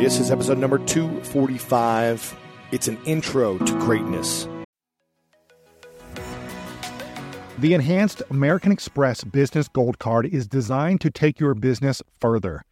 This is episode number 245. It's an intro to greatness. The enhanced American Express Business Gold Card is designed to take your business further.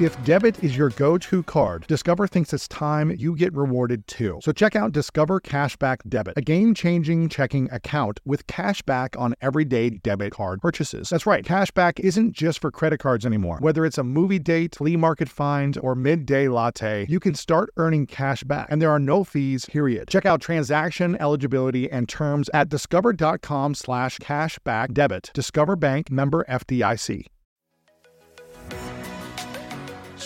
If debit is your go to card, Discover thinks it's time you get rewarded too. So check out Discover Cashback Debit, a game changing checking account with cash back on everyday debit card purchases. That's right, cashback isn't just for credit cards anymore. Whether it's a movie date, flea market find, or midday latte, you can start earning cash back, and there are no fees, period. Check out transaction eligibility and terms at discover.com slash cashback debit. Discover Bank member FDIC.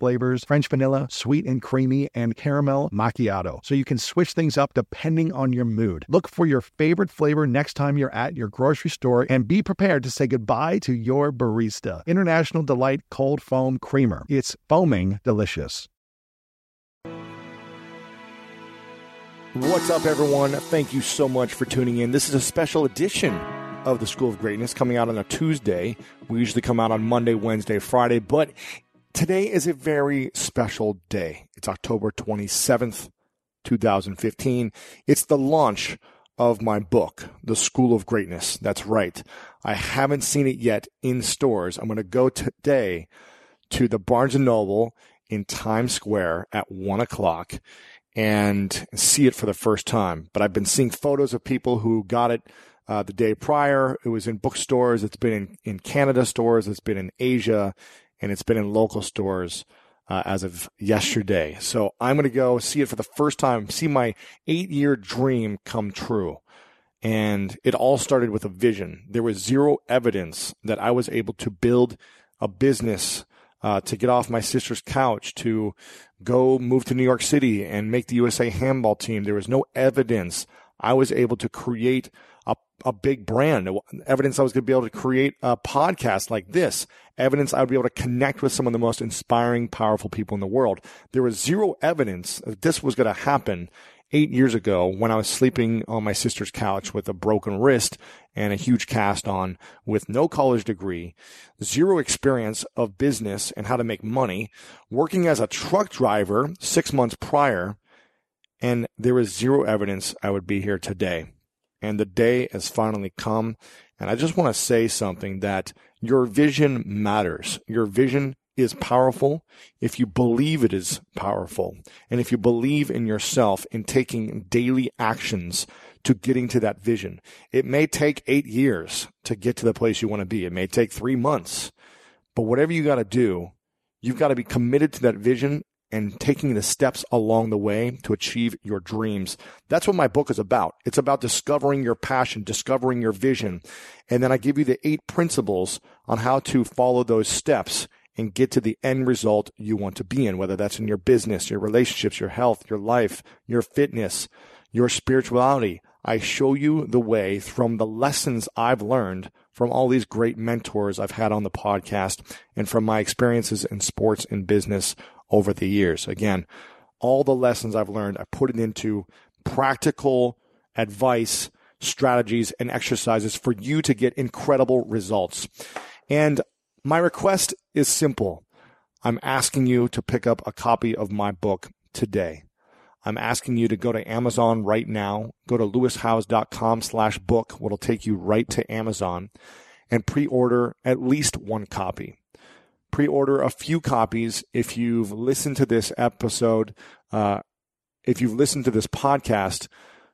flavors French vanilla, sweet and creamy, and caramel macchiato. So you can switch things up depending on your mood. Look for your favorite flavor next time you're at your grocery store and be prepared to say goodbye to your barista. International Delight Cold Foam Creamer. It's foaming delicious. What's up, everyone? Thank you so much for tuning in. This is a special edition of the School of Greatness coming out on a Tuesday. We usually come out on Monday, Wednesday, Friday, but today is a very special day. It's October 27th, 2015. It's the launch of my book, The School of Greatness. That's right. I haven't seen it yet in stores. I'm going to go today to the Barnes and Noble in Times Square at one o'clock and see it for the first time. But I've been seeing photos of people who got it uh, the day prior. It was in bookstores. It's been in, in Canada stores. It's been in Asia and it's been in local stores uh, as of yesterday. So I'm going to go see it for the first time, see my eight year dream come true. And it all started with a vision. There was zero evidence that I was able to build a business uh, to get off my sister's couch, to go move to New York City and make the USA handball team. There was no evidence I was able to create a, a big brand, evidence I was going to be able to create a podcast like this, evidence I would be able to connect with some of the most inspiring, powerful people in the world. There was zero evidence that this was going to happen eight years ago when I was sleeping on my sister's couch with a broken wrist and a huge cast on with no college degree, zero experience of business and how to make money, working as a truck driver six months prior, and there was zero evidence I would be here today. And the day has finally come. And I just want to say something that your vision matters. Your vision is powerful if you believe it is powerful. And if you believe in yourself in taking daily actions to getting to that vision. It may take eight years to get to the place you want to be. It may take three months, but whatever you got to do, you've got to be committed to that vision and taking the steps along the way to achieve your dreams. That's what my book is about. It's about discovering your passion, discovering your vision. And then I give you the eight principles on how to follow those steps and get to the end result you want to be in, whether that's in your business, your relationships, your health, your life, your fitness, your spirituality. I show you the way from the lessons I've learned from all these great mentors I've had on the podcast and from my experiences in sports and business over the years. Again, all the lessons I've learned, I put it into practical advice, strategies, and exercises for you to get incredible results. And my request is simple. I'm asking you to pick up a copy of my book today. I'm asking you to go to Amazon right now. Go to lewishowes.com slash book, will take you right to Amazon and pre-order at least one copy. Pre-order a few copies if you've listened to this episode, uh, if you've listened to this podcast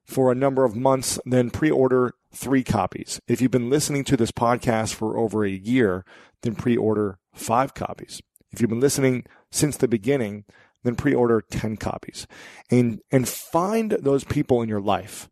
for a number of months, then pre-order three copies. If you've been listening to this podcast for over a year, then pre-order five copies. If you've been listening since the beginning, then pre-order 10 copies and, and find those people in your life,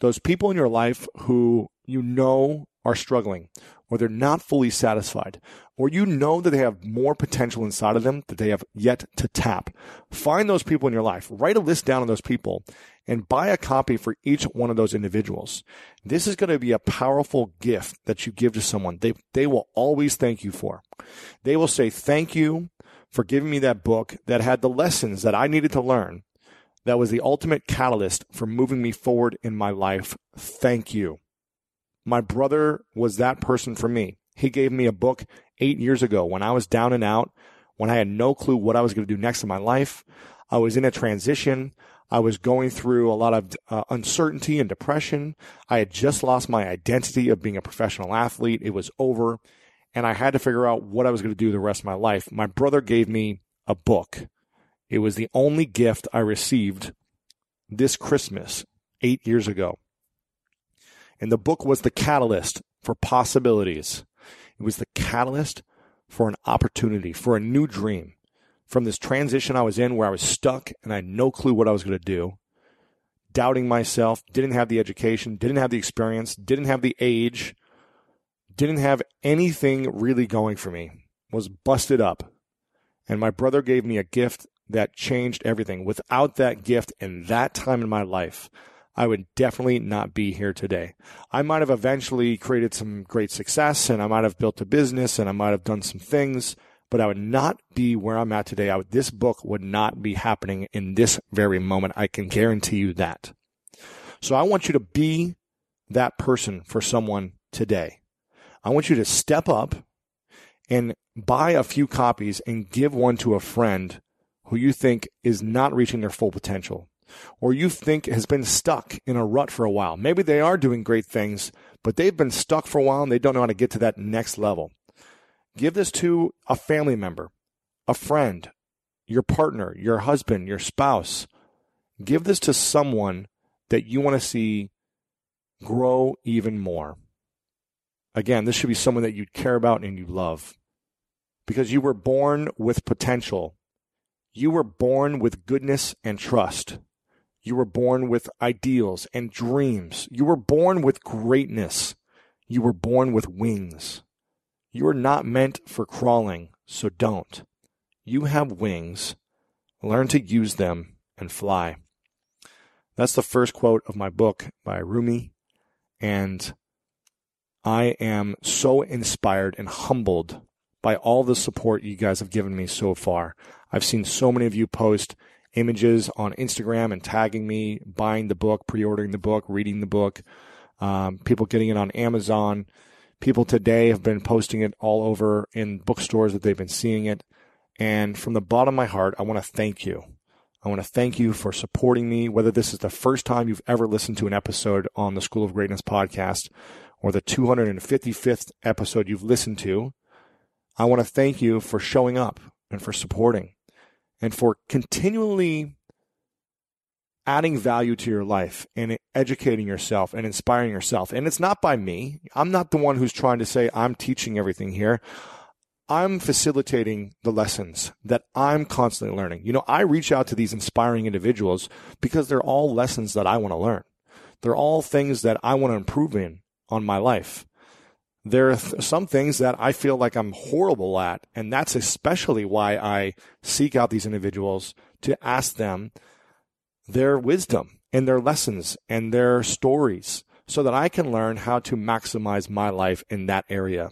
those people in your life who you know are struggling or they're not fully satisfied or you know that they have more potential inside of them that they have yet to tap. Find those people in your life, write a list down of those people and buy a copy for each one of those individuals. This is going to be a powerful gift that you give to someone. They, they will always thank you for. They will say, thank you for giving me that book that had the lessons that I needed to learn. That was the ultimate catalyst for moving me forward in my life. Thank you. My brother was that person for me. He gave me a book eight years ago when I was down and out, when I had no clue what I was going to do next in my life. I was in a transition. I was going through a lot of uh, uncertainty and depression. I had just lost my identity of being a professional athlete. It was over and I had to figure out what I was going to do the rest of my life. My brother gave me a book. It was the only gift I received this Christmas eight years ago. And the book was the catalyst for possibilities. It was the catalyst for an opportunity, for a new dream. From this transition I was in where I was stuck and I had no clue what I was going to do, doubting myself, didn't have the education, didn't have the experience, didn't have the age, didn't have anything really going for me, was busted up. And my brother gave me a gift that changed everything. Without that gift and that time in my life, I would definitely not be here today. I might have eventually created some great success and I might have built a business and I might have done some things, but I would not be where I'm at today. I Would, this book would not be happening in this very moment. I can guarantee you that. So I want you to be that person for someone today. I want you to step up and buy a few copies and give one to a friend who you think is not reaching their full potential or you think has been stuck in a rut for a while. Maybe they are doing great things, but they've been stuck for a while and they don't know how to get to that next level. Give this to a family member, a friend, your partner, your husband, your spouse. Give this to someone that you want to see grow even more. Again, this should be someone that you care about and you love because you were born with potential. You were born with goodness and trust. You were born with ideals and dreams. You were born with greatness. You were born with wings. You are not meant for crawling, so don't. You have wings. Learn to use them and fly. That's the first quote of my book by Rumi. And I am so inspired and humbled by all the support you guys have given me so far. I've seen so many of you post images on Instagram and tagging me, buying the book, pre-ordering the book, reading the book, um, people getting it on Amazon. People today have been posting it all over in bookstores that they've been seeing it. And from the bottom of my heart, I want to thank you. I want to thank you for supporting me, whether this is the first time you've ever listened to an episode on the School of Greatness podcast or the 255th episode you've listened to, I want to thank you for showing up and for supporting and for continually adding value to your life and educating yourself and inspiring yourself. And it's not by me. I'm not the one who's trying to say I'm teaching everything here. I'm facilitating the lessons that I'm constantly learning. You know, I reach out to these inspiring individuals because they're all lessons that I want to learn. They're all things that I want to improve in on my life. There are th- some things that I feel like I'm horrible at, and that's especially why I seek out these individuals to ask them their wisdom and their lessons and their stories so that I can learn how to maximize my life in that area.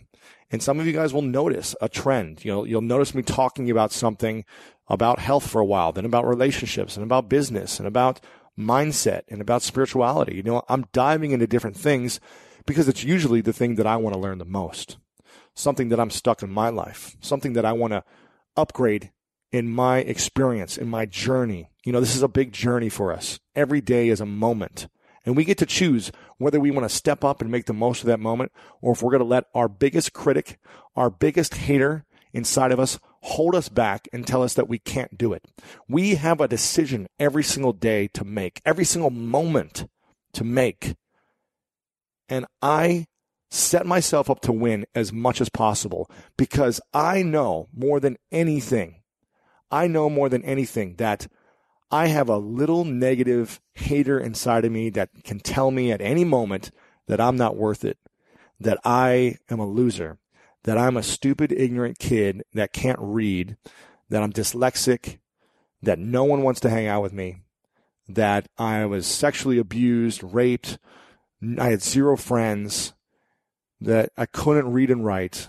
And some of you guys will notice a trend. You know, you'll notice me talking about something about health for a while, then about relationships and about business and about mindset and about spirituality. You know, I'm diving into different things because it's usually the thing that I want to learn the most. Something that I'm stuck in my life, something that I want to upgrade in my experience, in my journey. You know, this is a big journey for us. Every day is a moment. And we get to choose whether we want to step up and make the most of that moment or if we're going to let our biggest critic, our biggest hater inside of us hold us back and tell us that we can't do it. We have a decision every single day to make, every single moment to make. And I set myself up to win as much as possible because I know more than anything, I know more than anything that I have a little negative hater inside of me that can tell me at any moment that I'm not worth it, that I am a loser, that I'm a stupid, ignorant kid that can't read, that I'm dyslexic, that no one wants to hang out with me, that I was sexually abused, raped, I had zero friends, that I couldn't read and write,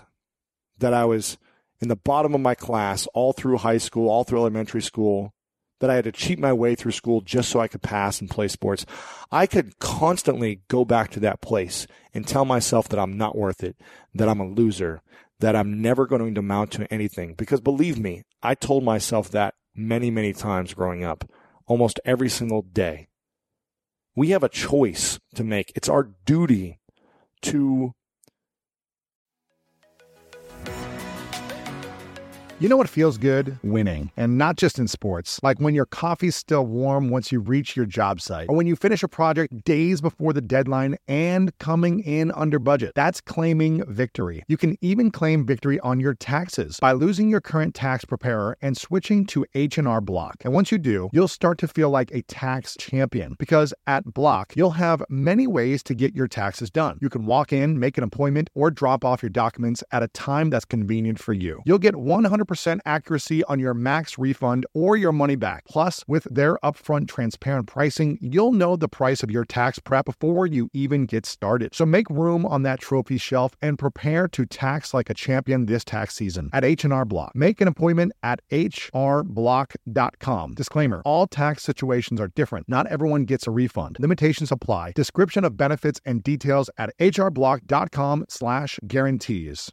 that I was in the bottom of my class all through high school, all through elementary school, that I had to cheat my way through school just so I could pass and play sports. I could constantly go back to that place and tell myself that I'm not worth it, that I'm a loser, that I'm never going to amount to anything. Because believe me, I told myself that many, many times growing up, almost every single day. We have a choice to make. It's our duty to You know what feels good? Winning. And not just in sports, like when your coffee's still warm once you reach your job site, or when you finish a project days before the deadline and coming in under budget. That's claiming victory. You can even claim victory on your taxes by losing your current tax preparer and switching to H&R Block. And once you do, you'll start to feel like a tax champion because at Block, you'll have many ways to get your taxes done. You can walk in, make an appointment, or drop off your documents at a time that's convenient for you. You'll get 100 100% accuracy on your max refund or your money back. Plus, with their upfront transparent pricing, you'll know the price of your tax prep before you even get started. So make room on that trophy shelf and prepare to tax like a champion this tax season at H&R Block. Make an appointment at hrblock.com. Disclaimer: All tax situations are different. Not everyone gets a refund. Limitations apply. Description of benefits and details at hrblock.com/guarantees.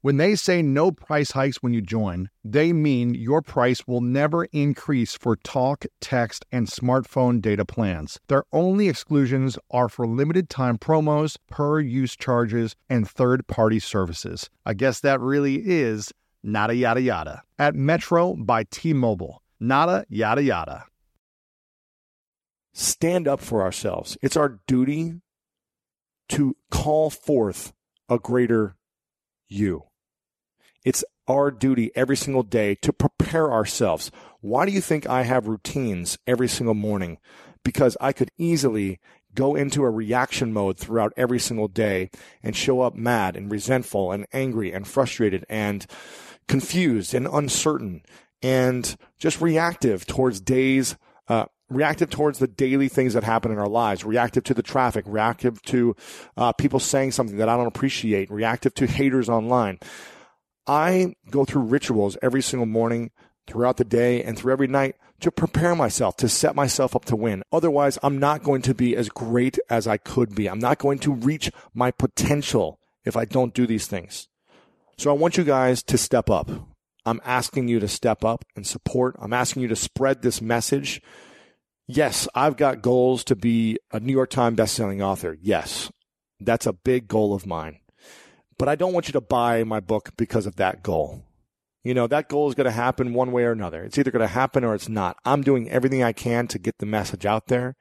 When they say no price hikes when you join, they mean your price will never increase for talk, text, and smartphone data plans. Their only exclusions are for limited time promos, per use charges, and third party services. I guess that really is nada yada yada. At Metro by T Mobile, nada yada yada. Stand up for ourselves. It's our duty to call forth a greater you. It's our duty every single day to prepare ourselves. Why do you think I have routines every single morning? Because I could easily go into a reaction mode throughout every single day and show up mad and resentful and angry and frustrated and confused and uncertain and just reactive towards days, uh, reactive towards the daily things that happen in our lives, reactive to the traffic, reactive to uh, people saying something that I don't appreciate, reactive to haters online. I go through rituals every single morning, throughout the day, and through every night to prepare myself, to set myself up to win. Otherwise, I'm not going to be as great as I could be. I'm not going to reach my potential if I don't do these things. So I want you guys to step up. I'm asking you to step up and support. I'm asking you to spread this message. Yes, I've got goals to be a New York Times bestselling author. Yes, that's a big goal of mine. But I don't want you to buy my book because of that goal. You know, that goal is going to happen one way or another. It's either going to happen or it's not. I'm doing everything I can to get the message out there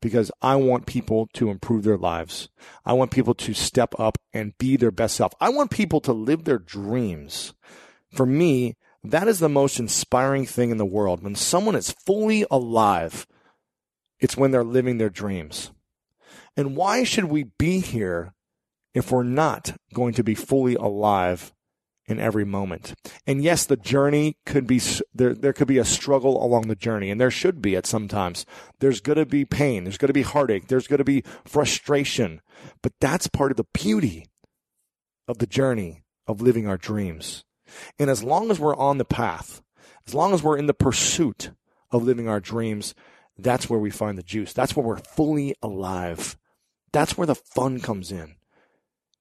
because I want people to improve their lives. I want people to step up and be their best self. I want people to live their dreams. For me, that is the most inspiring thing in the world. When someone is fully alive, it's when they're living their dreams. And why should we be here if we're not going to be fully alive in every moment. And yes, the journey could be there. There could be a struggle along the journey, and there should be at sometimes. There's going to be pain. There's going to be heartache. There's going to be frustration. But that's part of the beauty of the journey of living our dreams. And as long as we're on the path, as long as we're in the pursuit of living our dreams, that's where we find the juice. That's where we're fully alive. That's where the fun comes in.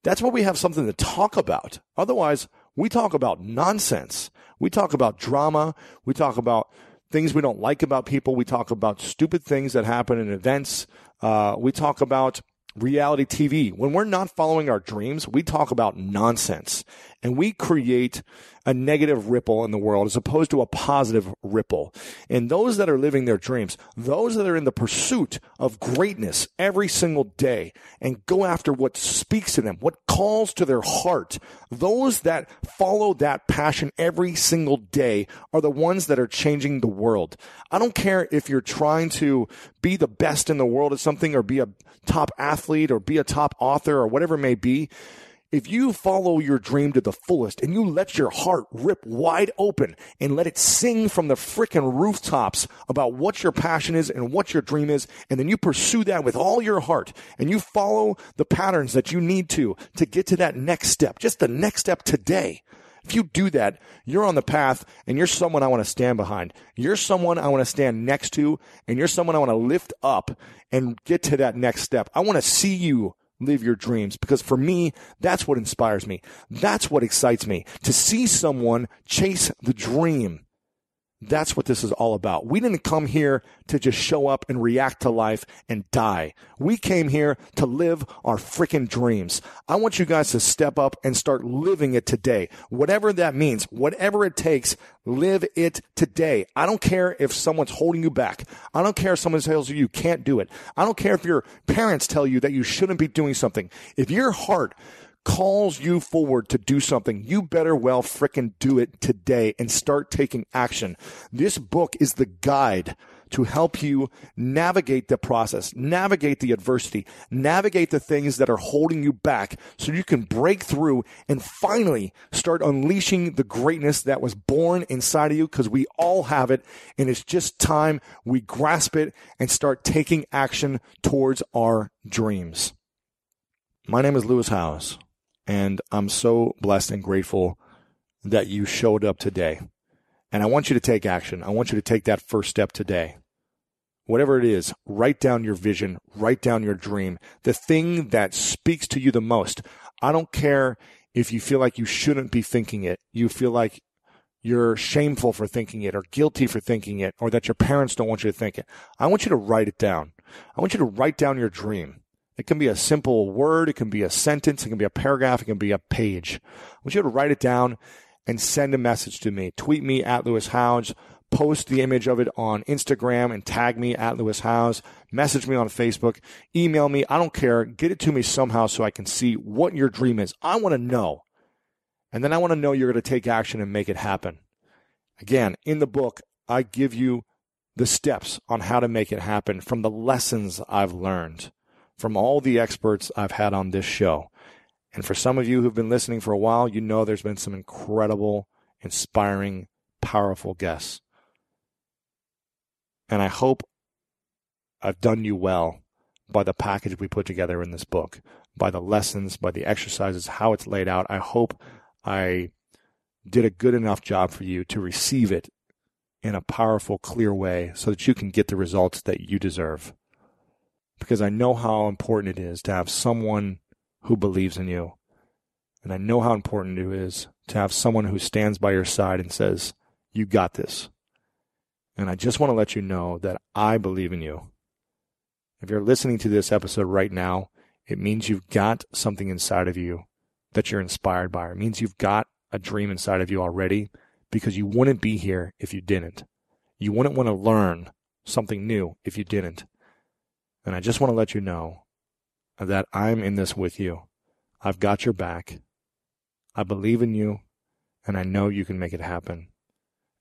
That's where we have something to talk about. Otherwise, we talk about nonsense. We talk about drama. We talk about things we don't like about people. We talk about stupid things that happen in events. Uh, we talk about reality TV. When we're not following our dreams, we talk about nonsense and we create a negative ripple in the world as opposed to a positive ripple. And those that are living their dreams, those that are in the pursuit of greatness every single day and go after what speaks to them, what calls to their heart, those that follow that passion every single day are the ones that are changing the world. I don't care if you're trying to be the best in the world at something or be a top athlete or be a top author or whatever it may be if you follow your dream to the fullest and you let your heart rip wide open and let it sing from the frickin' rooftops about what your passion is and what your dream is, and then you pursue that with all your heart and you follow the patterns that you need to to get to that next step, just the next step today. If you do that, you're on the path and you're someone I want to stand behind. You're someone I want to stand next to and you're someone I want to lift up and get to that next step. I want to see you live your dreams because for me, that's what inspires me. That's what excites me to see someone chase the dream. That's what this is all about. We didn't come here to just show up and react to life and die. We came here to live our freaking dreams. I want you guys to step up and start living it today. Whatever that means, whatever it takes, live it today. I don't care if someone's holding you back. I don't care if someone tells you you can't do it. I don't care if your parents tell you that you shouldn't be doing something. If your heart calls you forward to do something, you better well fricking do it today and start taking action. This book is the guide to help you navigate the process, navigate the adversity, navigate the things that are holding you back so you can break through and finally start unleashing the greatness that was born inside of you because we all have it. And it's just time we grasp it and start taking action towards our dreams. My name is Lewis Howes. And I'm so blessed and grateful that you showed up today. And I want you to take action. I want you to take that first step today. Whatever it is, write down your vision, write down your dream, the thing that speaks to you the most. I don't care if you feel like you shouldn't be thinking it, you feel like you're shameful for thinking it or guilty for thinking it or that your parents don't want you to think it. I want you to write it down. I want you to write down your dream. It can be a simple word, it can be a sentence, it can be a paragraph, it can be a page. I want you to write it down and send a message to me. Tweet me at Lewis Howes, post the image of it on Instagram and tag me at Lewis Howes, message me on Facebook, email me, I don't care. Get it to me somehow so I can see what your dream is. I want to know. And then I want to know you're going to take action and make it happen. Again, in the book, I give you the steps on how to make it happen from the lessons I've learned. From all the experts I've had on this show. And for some of you who've been listening for a while, you know there's been some incredible, inspiring, powerful guests. And I hope I've done you well by the package we put together in this book, by the lessons, by the exercises, how it's laid out. I hope I did a good enough job for you to receive it in a powerful, clear way so that you can get the results that you deserve. Because I know how important it is to have someone who believes in you. And I know how important it is to have someone who stands by your side and says, You got this. And I just want to let you know that I believe in you. If you're listening to this episode right now, it means you've got something inside of you that you're inspired by. It means you've got a dream inside of you already because you wouldn't be here if you didn't. You wouldn't want to learn something new if you didn't. And I just want to let you know that I'm in this with you. I've got your back. I believe in you, and I know you can make it happen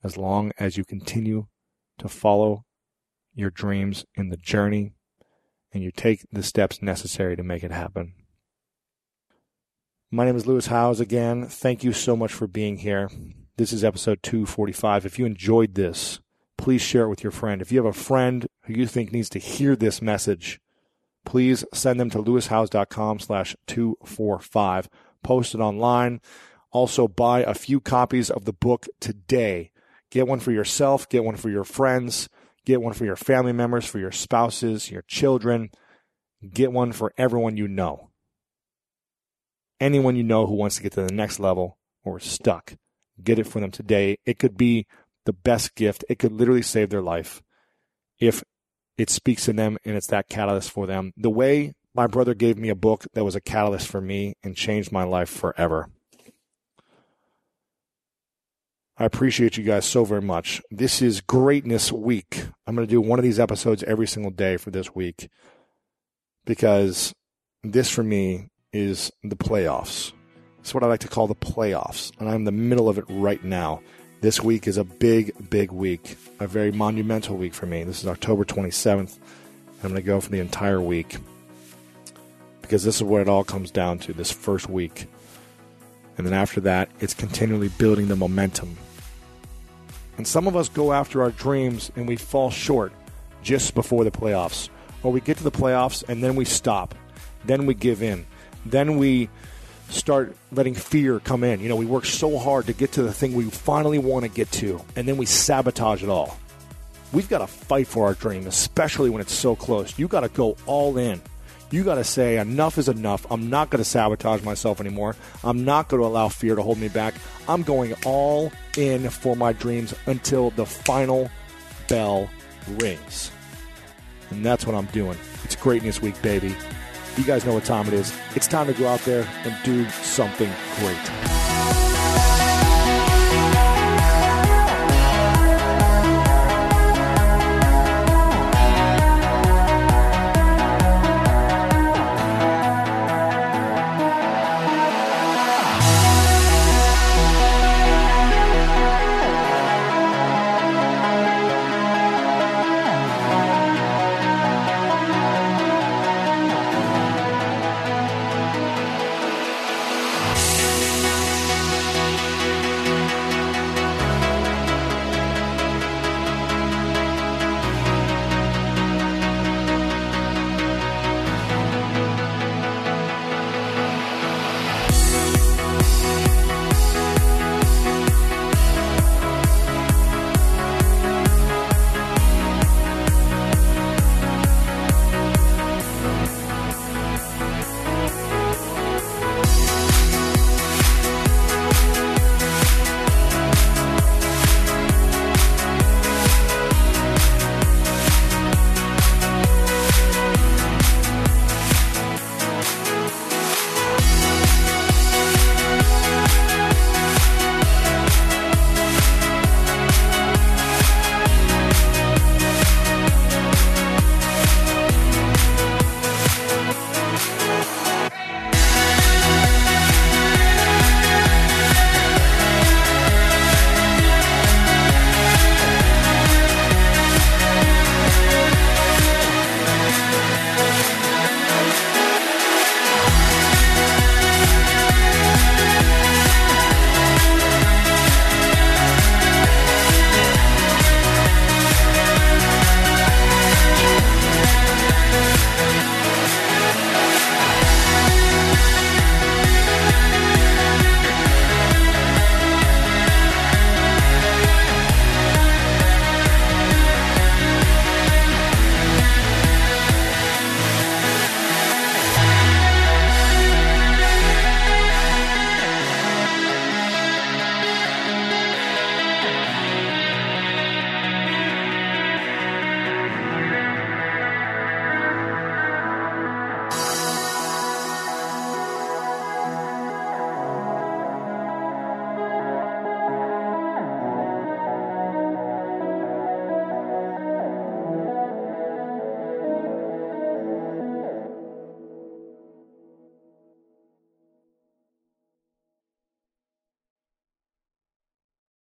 as long as you continue to follow your dreams in the journey and you take the steps necessary to make it happen. My name is Lewis Howes again. Thank you so much for being here. This is episode 245. If you enjoyed this, please share it with your friend. If you have a friend who you think needs to hear this message, please send them to lewishowes.com slash 245. Post it online. Also buy a few copies of the book today. Get one for yourself, get one for your friends, get one for your family members, for your spouses, your children. Get one for everyone you know anyone you know who wants to get to the next level or stuck, get it for them today. It could be the best gift. It could literally save their life if it speaks to them and it's that catalyst for them. The way my brother gave me a book that was a catalyst for me and changed my life forever. I appreciate you guys so very much. This is Greatness Week. I'm going to do one of these episodes every single day for this week because this for me is the playoffs. It's what I like to call the playoffs, and I'm in the middle of it right now. This week is a big, big week, a very monumental week for me. This is October 27th. I'm going to go for the entire week because this is what it all comes down to this first week. And then after that, it's continually building the momentum. And some of us go after our dreams and we fall short just before the playoffs. Or we get to the playoffs and then we stop. Then we give in then we start letting fear come in. You know, we work so hard to get to the thing we finally want to get to, and then we sabotage it all. We've got to fight for our dream, especially when it's so close. You got to go all in. You got to say, enough is enough. I'm not going to sabotage myself anymore. I'm not going to allow fear to hold me back. I'm going all in for my dreams until the final bell rings. And that's what I'm doing. It's Greatness Week, baby. You guys know what time it is. It's time to go out there and do something great.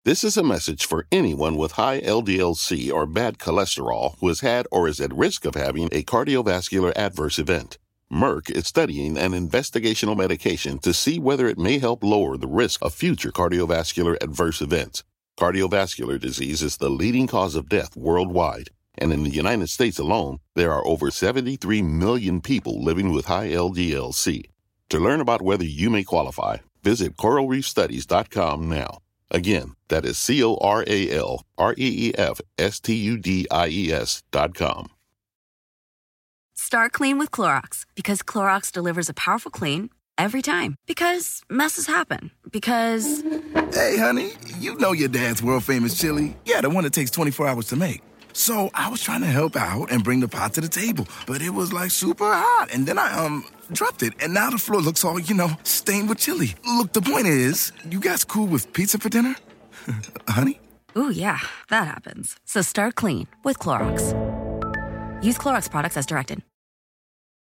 This is a message for anyone with high LDLC or bad cholesterol who has had or is at risk of having a cardiovascular adverse event. Merck is studying an investigational medication to see whether it may help lower the risk of future cardiovascular adverse events. Cardiovascular disease is the leading cause of death worldwide, and in the United States alone, there are over 73 million people living with high LDLC. To learn about whether you may qualify, visit coralreefstudies.com now. Again, that is C O R A L R E E F S T U D I E S dot com. Start clean with Clorox because Clorox delivers a powerful clean every time. Because messes happen. Because. Hey, honey, you know your dad's world famous chili. Yeah, the one that takes 24 hours to make. So I was trying to help out and bring the pot to the table, but it was like super hot. And then I, um, dropped it, and now the floor looks all, you know, stained with chili. Look, the point is, you guys cool with pizza for dinner? Honey? Ooh, yeah, that happens. So start clean with Clorox. Use Clorox products as directed.